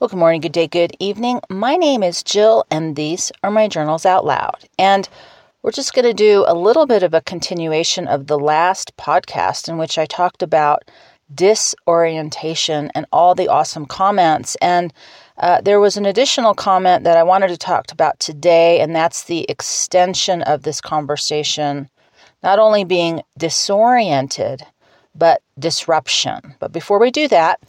Well, good morning, good day, good evening. My name is Jill, and these are my journals out loud. And we're just going to do a little bit of a continuation of the last podcast in which I talked about disorientation and all the awesome comments. And uh, there was an additional comment that I wanted to talk about today, and that's the extension of this conversation, not only being disoriented, but disruption. But before we do that,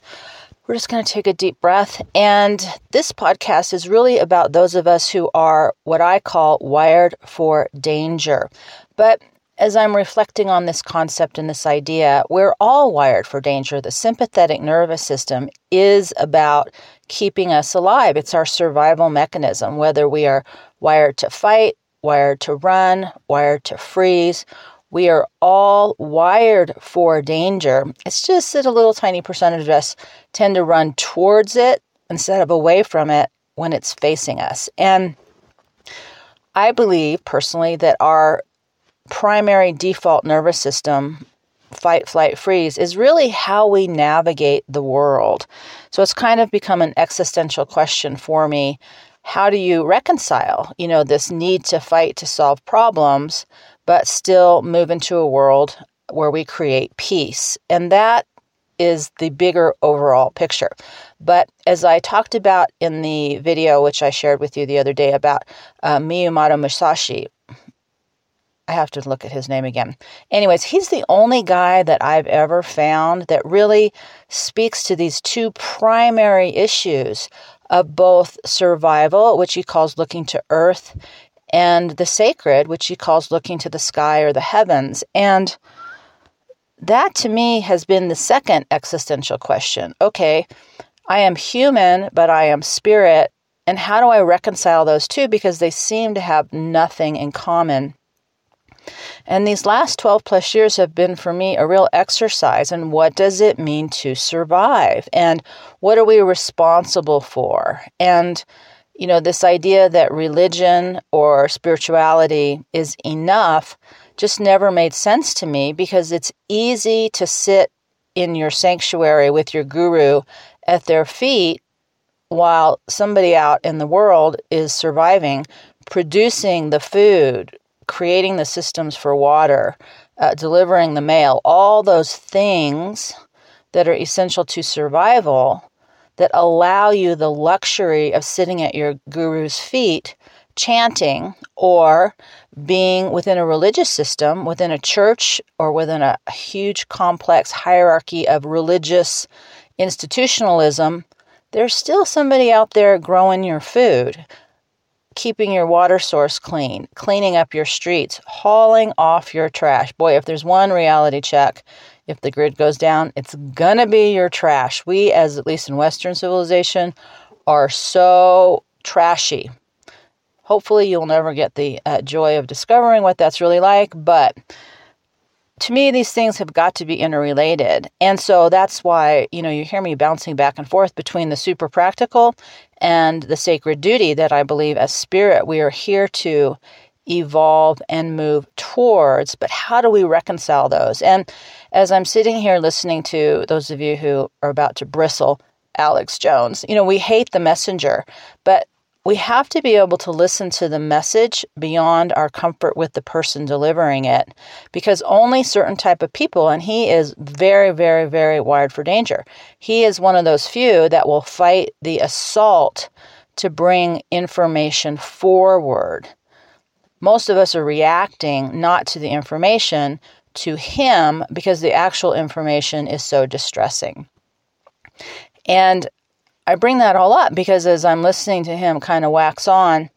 we're just going to take a deep breath. And this podcast is really about those of us who are what I call wired for danger. But as I'm reflecting on this concept and this idea, we're all wired for danger. The sympathetic nervous system is about keeping us alive, it's our survival mechanism, whether we are wired to fight, wired to run, wired to freeze, we are all wired for danger. It's just that a little tiny percentage of us tend to run towards it instead of away from it when it's facing us. And I believe personally that our primary default nervous system, fight, flight, freeze, is really how we navigate the world. So it's kind of become an existential question for me. How do you reconcile, you know, this need to fight to solve problems but still move into a world where we create peace. And that is the bigger overall picture. But as I talked about in the video, which I shared with you the other day about uh, Miyamoto Musashi, I have to look at his name again. Anyways, he's the only guy that I've ever found that really speaks to these two primary issues of both survival, which he calls looking to earth, and the sacred, which he calls looking to the sky or the heavens. And that to me has been the second existential question. Okay, I am human, but I am spirit. And how do I reconcile those two? Because they seem to have nothing in common. And these last 12 plus years have been for me a real exercise in what does it mean to survive and what are we responsible for? And you know, this idea that religion or spirituality is enough just never made sense to me because it's easy to sit in your sanctuary with your guru at their feet while somebody out in the world is surviving, producing the food, creating the systems for water, uh, delivering the mail, all those things that are essential to survival that allow you the luxury of sitting at your guru's feet chanting or being within a religious system, within a church, or within a huge complex hierarchy of religious institutionalism, there's still somebody out there growing your food, keeping your water source clean, cleaning up your streets, hauling off your trash. Boy, if there's one reality check, if the grid goes down, it's gonna be your trash. We, as at least in Western civilization, are so trashy. Hopefully, you'll never get the uh, joy of discovering what that's really like, but to me, these things have got to be interrelated. And so that's why, you know, you hear me bouncing back and forth between the super practical and the sacred duty that I believe as spirit we are here to evolve and move towards. But how do we reconcile those? And as I'm sitting here listening to those of you who are about to bristle, Alex Jones, you know, we hate the messenger, but we have to be able to listen to the message beyond our comfort with the person delivering it because only certain type of people and he is very very very wired for danger. He is one of those few that will fight the assault to bring information forward. Most of us are reacting not to the information, to him because the actual information is so distressing. And I bring that all up because as I'm listening to him kind of wax on,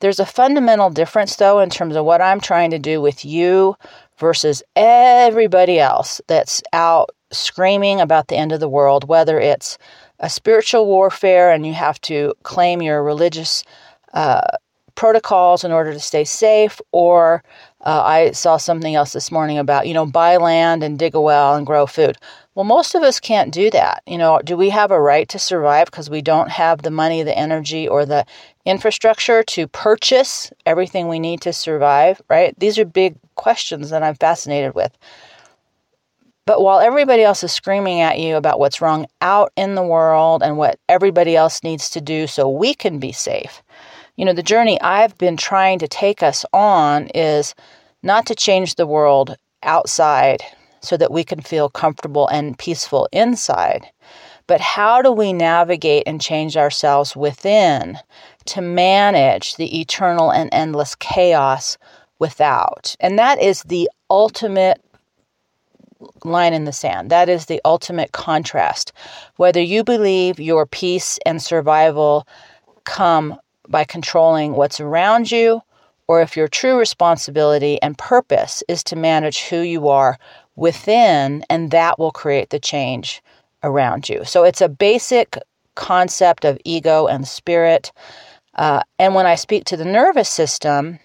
there's a fundamental difference though in terms of what I'm trying to do with you versus everybody else that's out screaming about the end of the world, whether it's a spiritual warfare and you have to claim your religious uh, protocols in order to stay safe or uh, i saw something else this morning about you know buy land and dig a well and grow food. Well most of us can't do that. You know do we have a right to survive because we don't have the money the energy or the infrastructure to purchase everything we need to survive right? These are big questions that i'm fascinated with. But while everybody else is screaming at you about what's wrong out in the world and what everybody else needs to do so we can be safe, you know, the journey I've been trying to take us on is not to change the world outside so that we can feel comfortable and peaceful inside, but how do we navigate and change ourselves within to manage the eternal and endless chaos without? And that is the ultimate line in the sand. That is the ultimate contrast. Whether you believe your peace and survival come by controlling what's around you, or if your true responsibility and purpose is to manage who you are within, and that will create the change around you. So it's a basic concept of ego and spirit. Uh, and when I speak to the nervous system,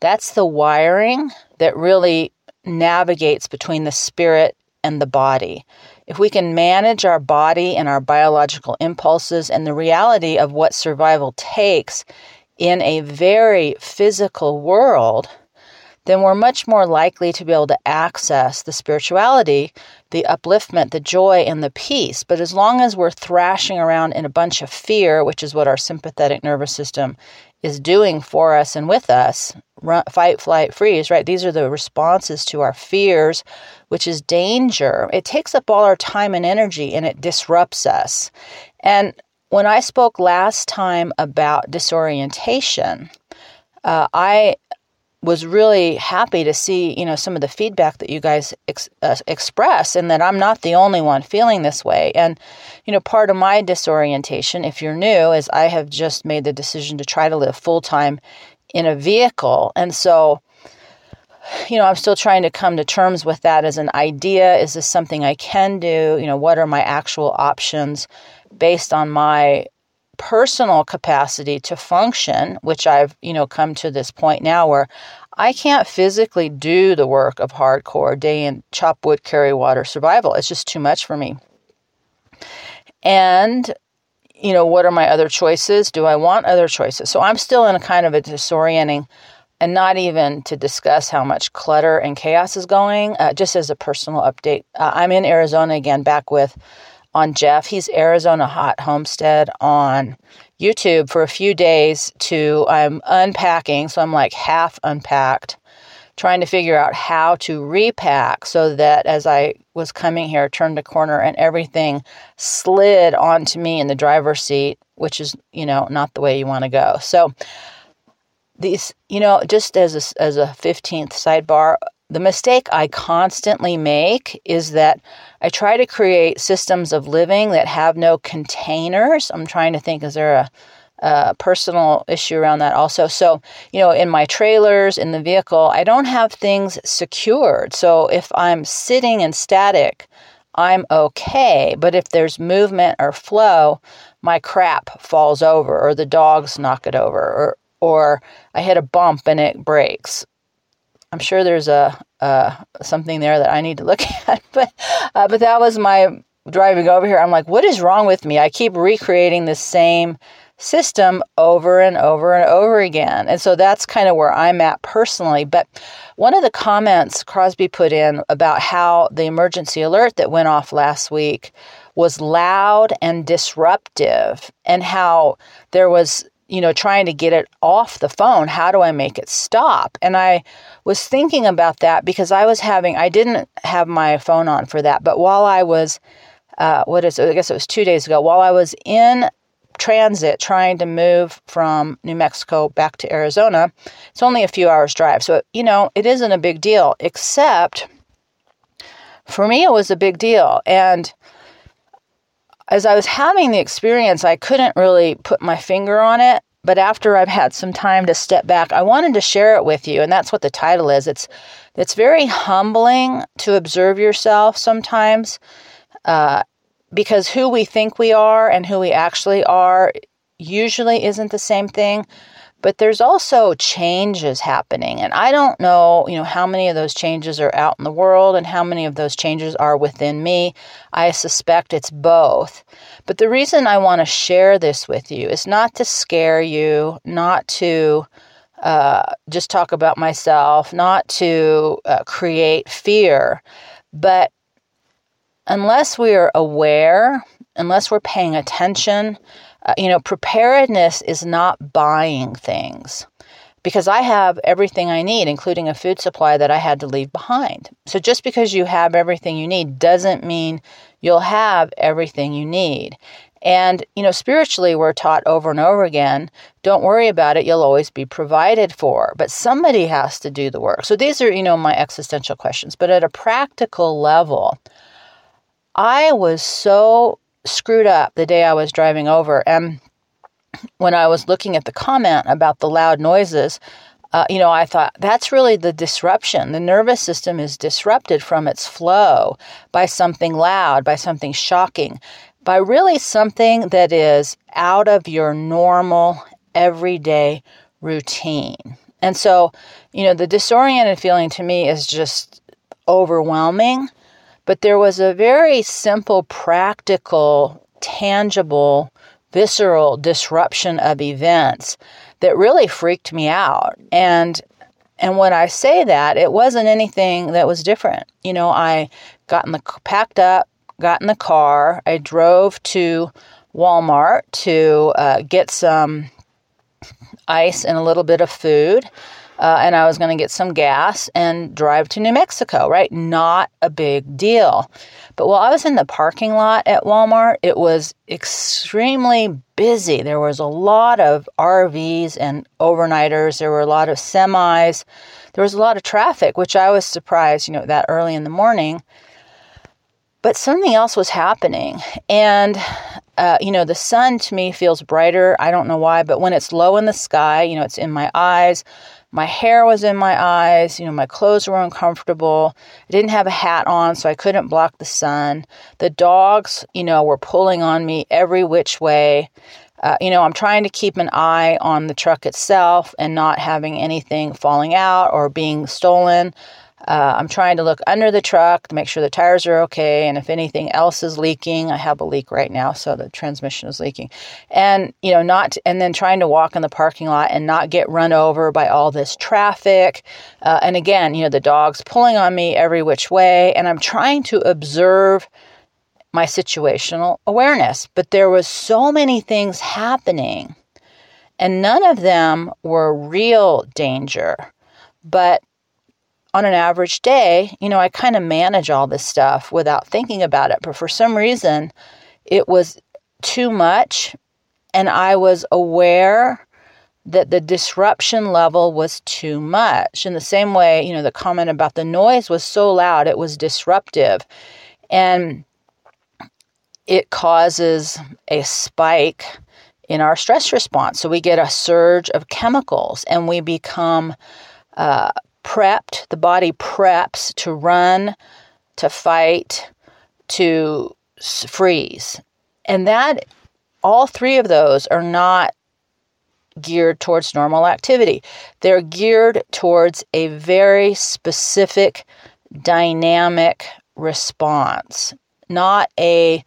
that's the wiring that really navigates between the spirit and the body. If we can manage our body and our biological impulses and the reality of what survival takes in a very physical world, then we're much more likely to be able to access the spirituality, the upliftment, the joy, and the peace. But as long as we're thrashing around in a bunch of fear, which is what our sympathetic nervous system is doing for us and with us run, fight, flight, freeze, right? These are the responses to our fears, which is danger. It takes up all our time and energy and it disrupts us. And when I spoke last time about disorientation, uh, I was really happy to see, you know, some of the feedback that you guys ex- uh, express and that I'm not the only one feeling this way. And, you know, part of my disorientation, if you're new, is I have just made the decision to try to live full time in a vehicle. And so, you know, I'm still trying to come to terms with that as an idea. Is this something I can do? You know, what are my actual options based on my personal capacity to function, which I've, you know, come to this point now where I can't physically do the work of hardcore day in chop wood, carry water survival. It's just too much for me. And, you know, what are my other choices? Do I want other choices? So I'm still in a kind of a disorienting and not even to discuss how much clutter and chaos is going, uh, just as a personal update. Uh, I'm in Arizona again, back with on Jeff. He's Arizona Hot Homestead on YouTube for a few days to I'm unpacking, so I'm like half unpacked, trying to figure out how to repack so that as I was coming here, turned a corner and everything slid onto me in the driver's seat, which is, you know, not the way you want to go. So these, you know, just as a, as a 15th sidebar, the mistake I constantly make is that I try to create systems of living that have no containers. I'm trying to think, is there a, personal issue around that also? So, you know, in my trailers, in the vehicle, I don't have things secured. So if I'm sitting in static, I'm okay. But if there's movement or flow, my crap falls over, or the dogs knock it over, or or I hit a bump and it breaks. I'm sure there's a something there that I need to look at, but uh, but that was my driving over here. I'm like, what is wrong with me? I keep recreating the same system over and over and over again, and so that's kind of where I'm at personally. But one of the comments Crosby put in about how the emergency alert that went off last week was loud and disruptive, and how there was you know, trying to get it off the phone. How do I make it stop? And I was thinking about that because I was having, I didn't have my phone on for that, but while I was, uh, what is it? I guess it was two days ago, while I was in transit trying to move from New Mexico back to Arizona, it's only a few hours drive. So, you know, it isn't a big deal, except for me, it was a big deal. And as I was having the experience, I couldn't really put my finger on it. But after I've had some time to step back, I wanted to share it with you, and that's what the title is. It's it's very humbling to observe yourself sometimes, uh, because who we think we are and who we actually are usually isn't the same thing but there's also changes happening and i don't know you know how many of those changes are out in the world and how many of those changes are within me. I suspect it's both. But the reason i want to share this with you is not to scare you not to uh, just talk about myself not to uh, create fear. But unless we are aware, unless we're paying attention, uh, you know, preparedness is not buying things because I have everything I need, including a food supply that I had to leave behind. So just because you have everything you need doesn't mean you'll have everything you need. And, you know, spiritually, we're taught over and over again don't worry about it, you'll always be provided for. But somebody has to do the work. So these are, you know, my existential questions. But at a practical level, I was so screwed up the day I was driving over. And when I was looking at the comment about the loud noises, uh, you know, I thought that's really the disruption. The nervous system is disrupted from its flow by something loud, by something shocking by really something that is out of your normal everyday routine. And so, you know, the disoriented feeling to me is just overwhelming. But there was a very simple, practical, tangible, visceral disruption of events that really freaked me out. And and when I say that, it wasn't anything that was different. You know, I got in the packed up, got in the car. I drove to Walmart to uh, get some ice and a little bit of food. Uh, and I was going to get some gas and drive to New Mexico, right? Not a big deal. But while I was in the parking lot at Walmart, it was extremely busy. There was a lot of RVs and overnighters, there were a lot of semis, there was a lot of traffic, which I was surprised, you know, that early in the morning. But something else was happening. And, uh, you know, the sun to me feels brighter. I don't know why, but when it's low in the sky, you know, it's in my eyes. My hair was in my eyes. You know, my clothes were uncomfortable. I didn't have a hat on, so I couldn't block the sun. The dogs, you know, were pulling on me every which way. Uh, you know, I'm trying to keep an eye on the truck itself and not having anything falling out or being stolen. Uh, I'm trying to look under the truck to make sure the tires are okay. And if anything else is leaking, I have a leak right now, so the transmission is leaking. And, you know, not, and then trying to walk in the parking lot and not get run over by all this traffic. Uh, and again, you know, the dog's pulling on me every which way. And I'm trying to observe my situational awareness. But there was so many things happening, and none of them were real danger. But on an average day, you know, I kind of manage all this stuff without thinking about it. But for some reason, it was too much. And I was aware that the disruption level was too much. In the same way, you know, the comment about the noise was so loud, it was disruptive. And it causes a spike in our stress response. So we get a surge of chemicals and we become uh, prepped, the body preps to run, to fight, to freeze. And that, all three of those are not geared towards normal activity. They're geared towards a very specific dynamic response, not a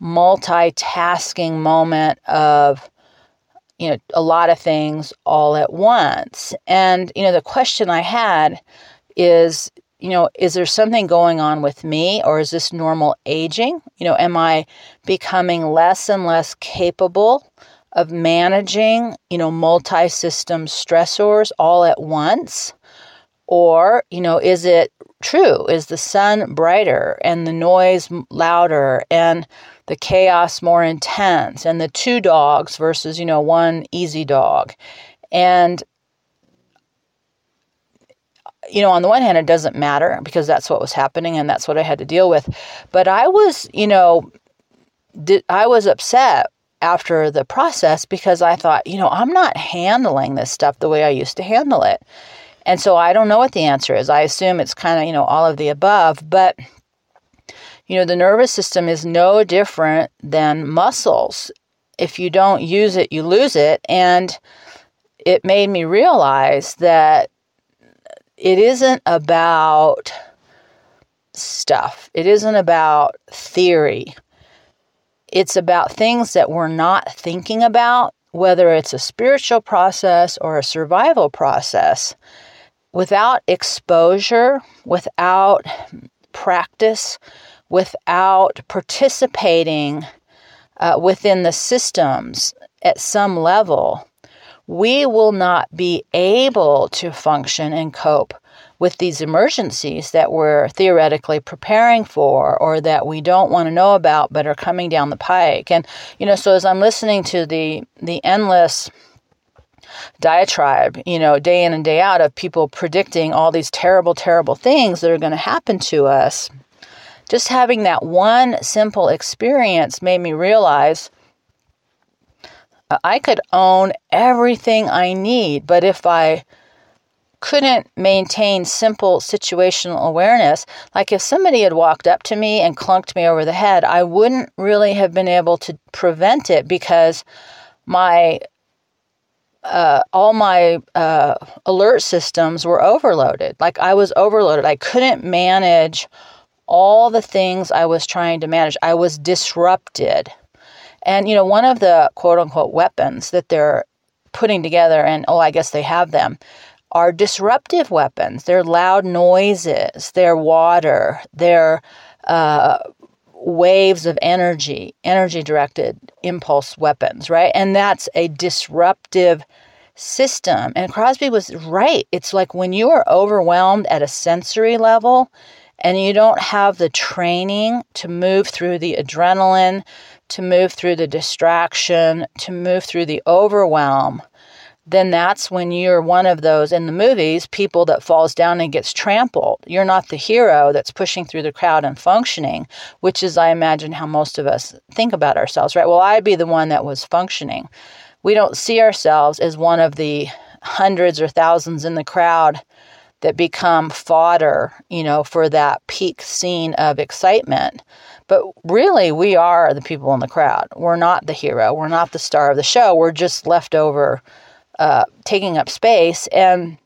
multitasking moment of you know, a lot of things all at once. And, you know, the question I had is, you know, is there something going on with me or is this normal aging? You know, am I becoming less and less capable of managing, you know, multi system stressors all at once? Or, you know, is it true? Is the sun brighter and the noise louder and the chaos more intense and the two dogs versus, you know, one easy dog? And you know, on the one hand, it doesn't matter because that's what was happening and that's what I had to deal with. But I was, you know, did, I was upset after the process because I thought, you know, I'm not handling this stuff the way I used to handle it. And so I don't know what the answer is. I assume it's kind of, you know, all of the above, but you know, the nervous system is no different than muscles. If you don't use it, you lose it. And it made me realize that it isn't about stuff, it isn't about theory. It's about things that we're not thinking about, whether it's a spiritual process or a survival process without exposure, without practice, without participating uh, within the systems at some level, we will not be able to function and cope with these emergencies that we're theoretically preparing for or that we don't want to know about but are coming down the pike. And you know, so as I'm listening to the the endless diatribe, you know, day in and day out of people predicting all these terrible, terrible things that are going to happen to us. Just having that one simple experience made me realize I could own everything I need, but if I couldn't maintain simple situational awareness. Like if somebody had walked up to me and clunked me over the head, I wouldn't really have been able to prevent it because my uh, all my uh, alert systems were overloaded. Like I was overloaded. I couldn't manage all the things I was trying to manage. I was disrupted. And, you know, one of the quote unquote weapons that they're putting together, and oh, I guess they have them, are disruptive weapons. They're loud noises, they're water, they're uh, waves of energy, energy directed impulse weapons, right? And that's a disruptive system. And Crosby was right. It's like when you are overwhelmed at a sensory level and you don't have the training to move through the adrenaline, to move through the distraction, to move through the overwhelm then that's when you're one of those in the movies people that falls down and gets trampled. You're not the hero that's pushing through the crowd and functioning, which is, I imagine, how most of us think about ourselves, right? Well, I'd be the one that was functioning. We don't see ourselves as one of the hundreds or thousands in the crowd that become fodder, you know, for that peak scene of excitement. But really, we are the people in the crowd. We're not the hero. We're not the star of the show. We're just leftover uh, taking up space and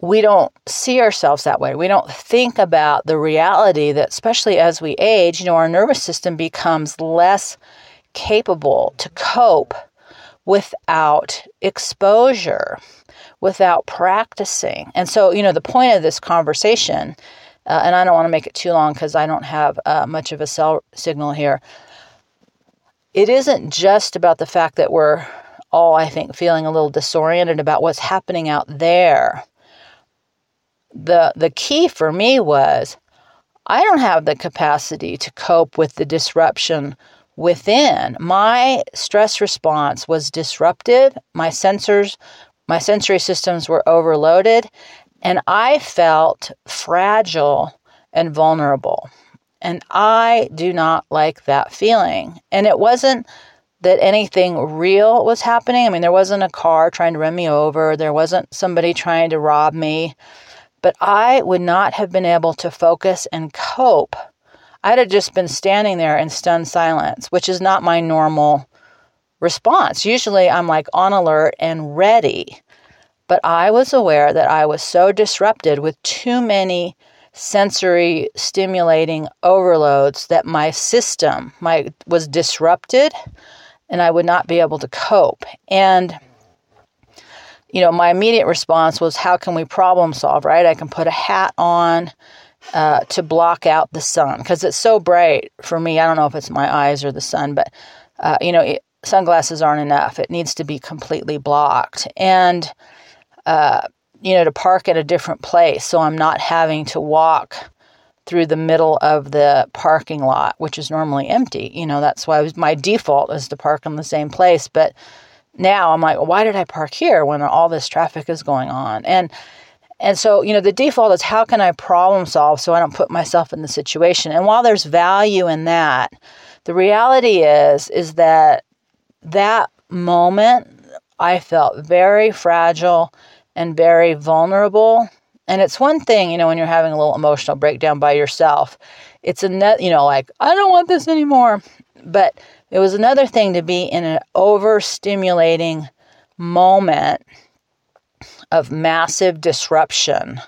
we don't see ourselves that way. We don't think about the reality that, especially as we age, you know, our nervous system becomes less capable to cope without exposure, without practicing. And so, you know, the point of this conversation, uh, and I don't want to make it too long because I don't have uh, much of a cell signal here. It isn't just about the fact that we're all, I think, feeling a little disoriented about what's happening out there. The, the key for me was I don't have the capacity to cope with the disruption within. My stress response was disrupted. My sensors, my sensory systems were overloaded, and I felt fragile and vulnerable. And I do not like that feeling. And it wasn't that anything real was happening. I mean, there wasn't a car trying to run me over, there wasn't somebody trying to rob me, but I would not have been able to focus and cope. I'd have just been standing there in stunned silence, which is not my normal response. Usually I'm like on alert and ready. But I was aware that I was so disrupted with too many sensory stimulating overloads that my system my was disrupted and I would not be able to cope. And you know, my immediate response was, how can we problem solve, right? I can put a hat on uh, to block out the sun because it's so bright for me. I don't know if it's my eyes or the sun, but, uh, you know, it, sunglasses aren't enough. It needs to be completely blocked. And, uh, you know, to park at a different place so I'm not having to walk through the middle of the parking lot, which is normally empty. You know, that's why my default is to park in the same place. But now I'm like, why did I park here when all this traffic is going on? And and so, you know, the default is how can I problem solve so I don't put myself in the situation? And while there's value in that, the reality is is that that moment I felt very fragile and very vulnerable and it's one thing, you know, when you're having a little emotional breakdown by yourself. It's a net, you know, like, I don't want this anymore. But it was another thing to be in an overstimulating moment of massive disruption.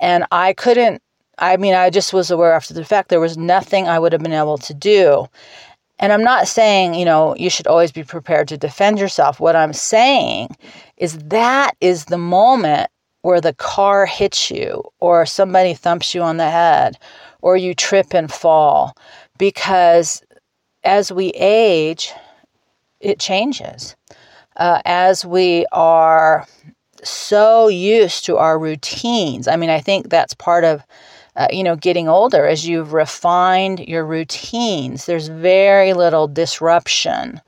And I couldn't, I mean, I just was aware after the fact there was nothing I would have been able to do. And I'm not saying, you know, you should always be prepared to defend yourself. What I'm saying is that is the moment where the car hits you or somebody thumps you on the head or you trip and fall because as we age, it changes. Uh, as we are so used to our routines, I mean, I think that's part of. Uh, you know, getting older, as you've refined your routines, there's very little disruption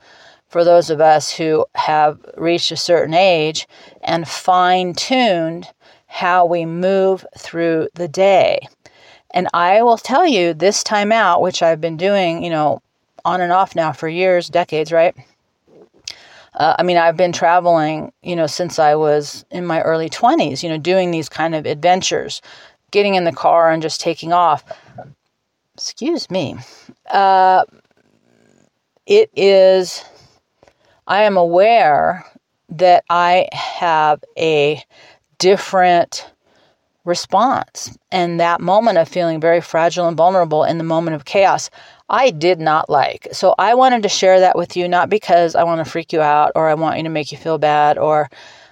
for those of us who have reached a certain age and fine tuned how we move through the day. And I will tell you this time out, which I've been doing, you know, on and off now for years, decades, right? Uh, I mean, I've been traveling, you know, since I was in my early 20s, you know, doing these kind of adventures, getting in the car and just taking off. Excuse me. Uh, it is, I am aware that I have a different response. And that moment of feeling very fragile and vulnerable in the moment of chaos, I did not like. So I wanted to share that with you, not because I want to freak you out or I want you to make you feel bad or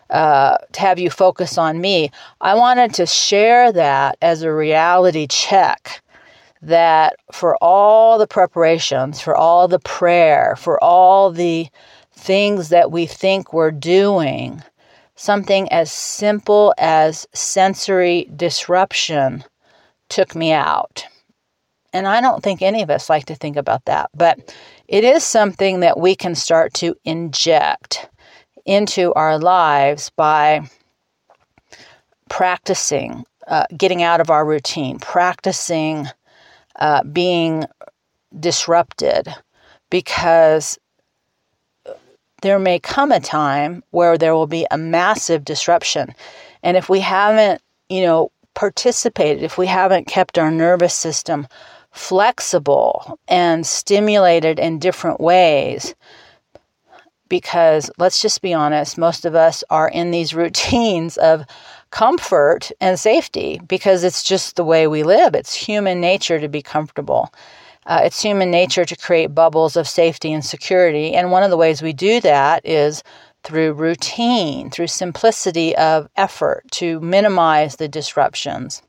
uh, to have you focus on me. I wanted to share that as a reality check that for all the preparations, for all the prayer, for all the things that we think we're doing, something as simple as sensory disruption took me out. And I don't think any of us like to think about that, but it is something that we can start to inject into our lives by practicing uh, getting out of our routine, practicing uh, being disrupted, because there may come a time where there will be a massive disruption. And if we haven't, you know, participated, if we haven't kept our nervous system flexible and stimulated in different ways, because let's just be honest, most of us are in these routines of comfort and safety because it's just the way we live. It's human nature to be comfortable. Uh, it's human nature to create bubbles of safety and security. And one of the ways we do that is through routine, through simplicity of effort to minimize the disruptions.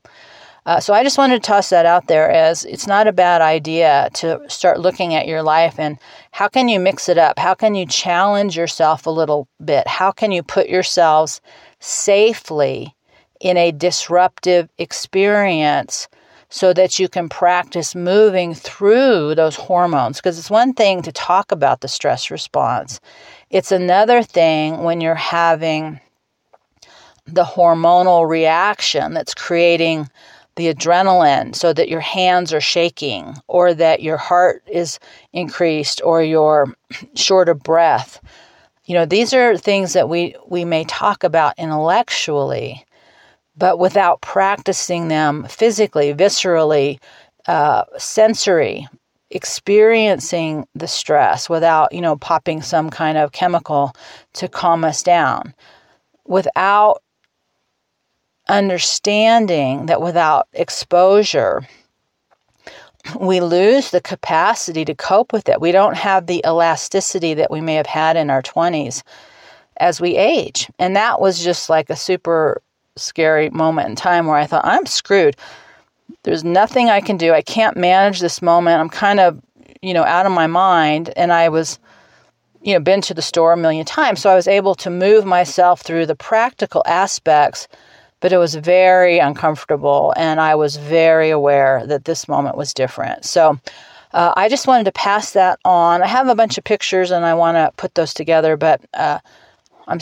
Uh, so I just wanted to toss that out there as it's not a bad idea to start looking at your life and how can you mix it up? How can you challenge yourself a little bit? How can you put yourselves safely in a disruptive experience so that you can practice moving through those hormones. Because it's one thing to talk about the stress response, it's another thing when you're having the hormonal reaction that's creating the adrenaline so that your hands are shaking or that your heart is increased or you're short of breath. You know, these are things that we, we may talk about intellectually, but without practicing them physically, viscerally, uh, sensory, experiencing the stress without, you know, popping some kind of chemical to calm us down, without understanding that without exposure, we lose the capacity to cope with it. We don't have the elasticity that we may have had in our 20s as we age. And that was just like a super scary moment in time where I thought, I'm screwed. There's nothing I can do. I can't manage this moment. I'm kind of, you know, out of my mind. And I was, you know, been to the store a million times. So I was able to move myself through the practical aspects, but it was very uncomfortable. And I was very aware that this moment was different. So, uh, I just wanted to pass that on. I have a bunch of pictures and I want to put those together, but uh, I'm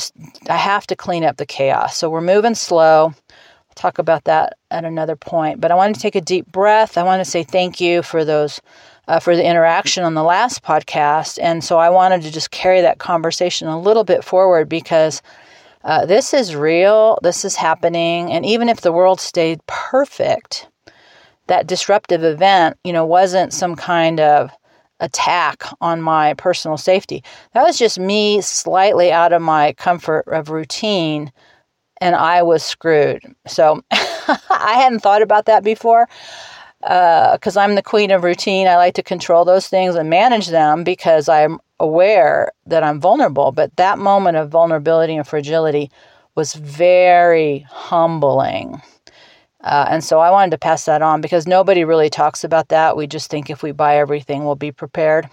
I have to clean up the chaos. So we're moving slow. I'll talk about that at another point. But I want to take a deep breath. I want to say thank you for those uh, for the interaction on the last podcast, and so I wanted to just carry that conversation a little bit forward because. Uh, this is real. This is happening. And even if the world stayed perfect, that disruptive event, you know, wasn't some kind of attack on my personal safety. That was just me slightly out of my comfort of routine, and I was screwed. So I hadn't thought about that before because uh, I'm the queen of routine. I like to control those things and manage them because I'm aware that I'm vulnerable. But that moment of vulnerability and fragility was very humbling. Uh, and so I wanted to pass that on because nobody really talks about that. We just think if we buy everything, we'll be prepared.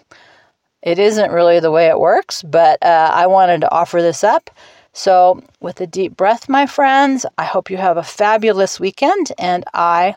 It isn't really the way it works, but uh, I wanted to offer this up. So, with a deep breath, my friends, I hope you have a fabulous weekend, and I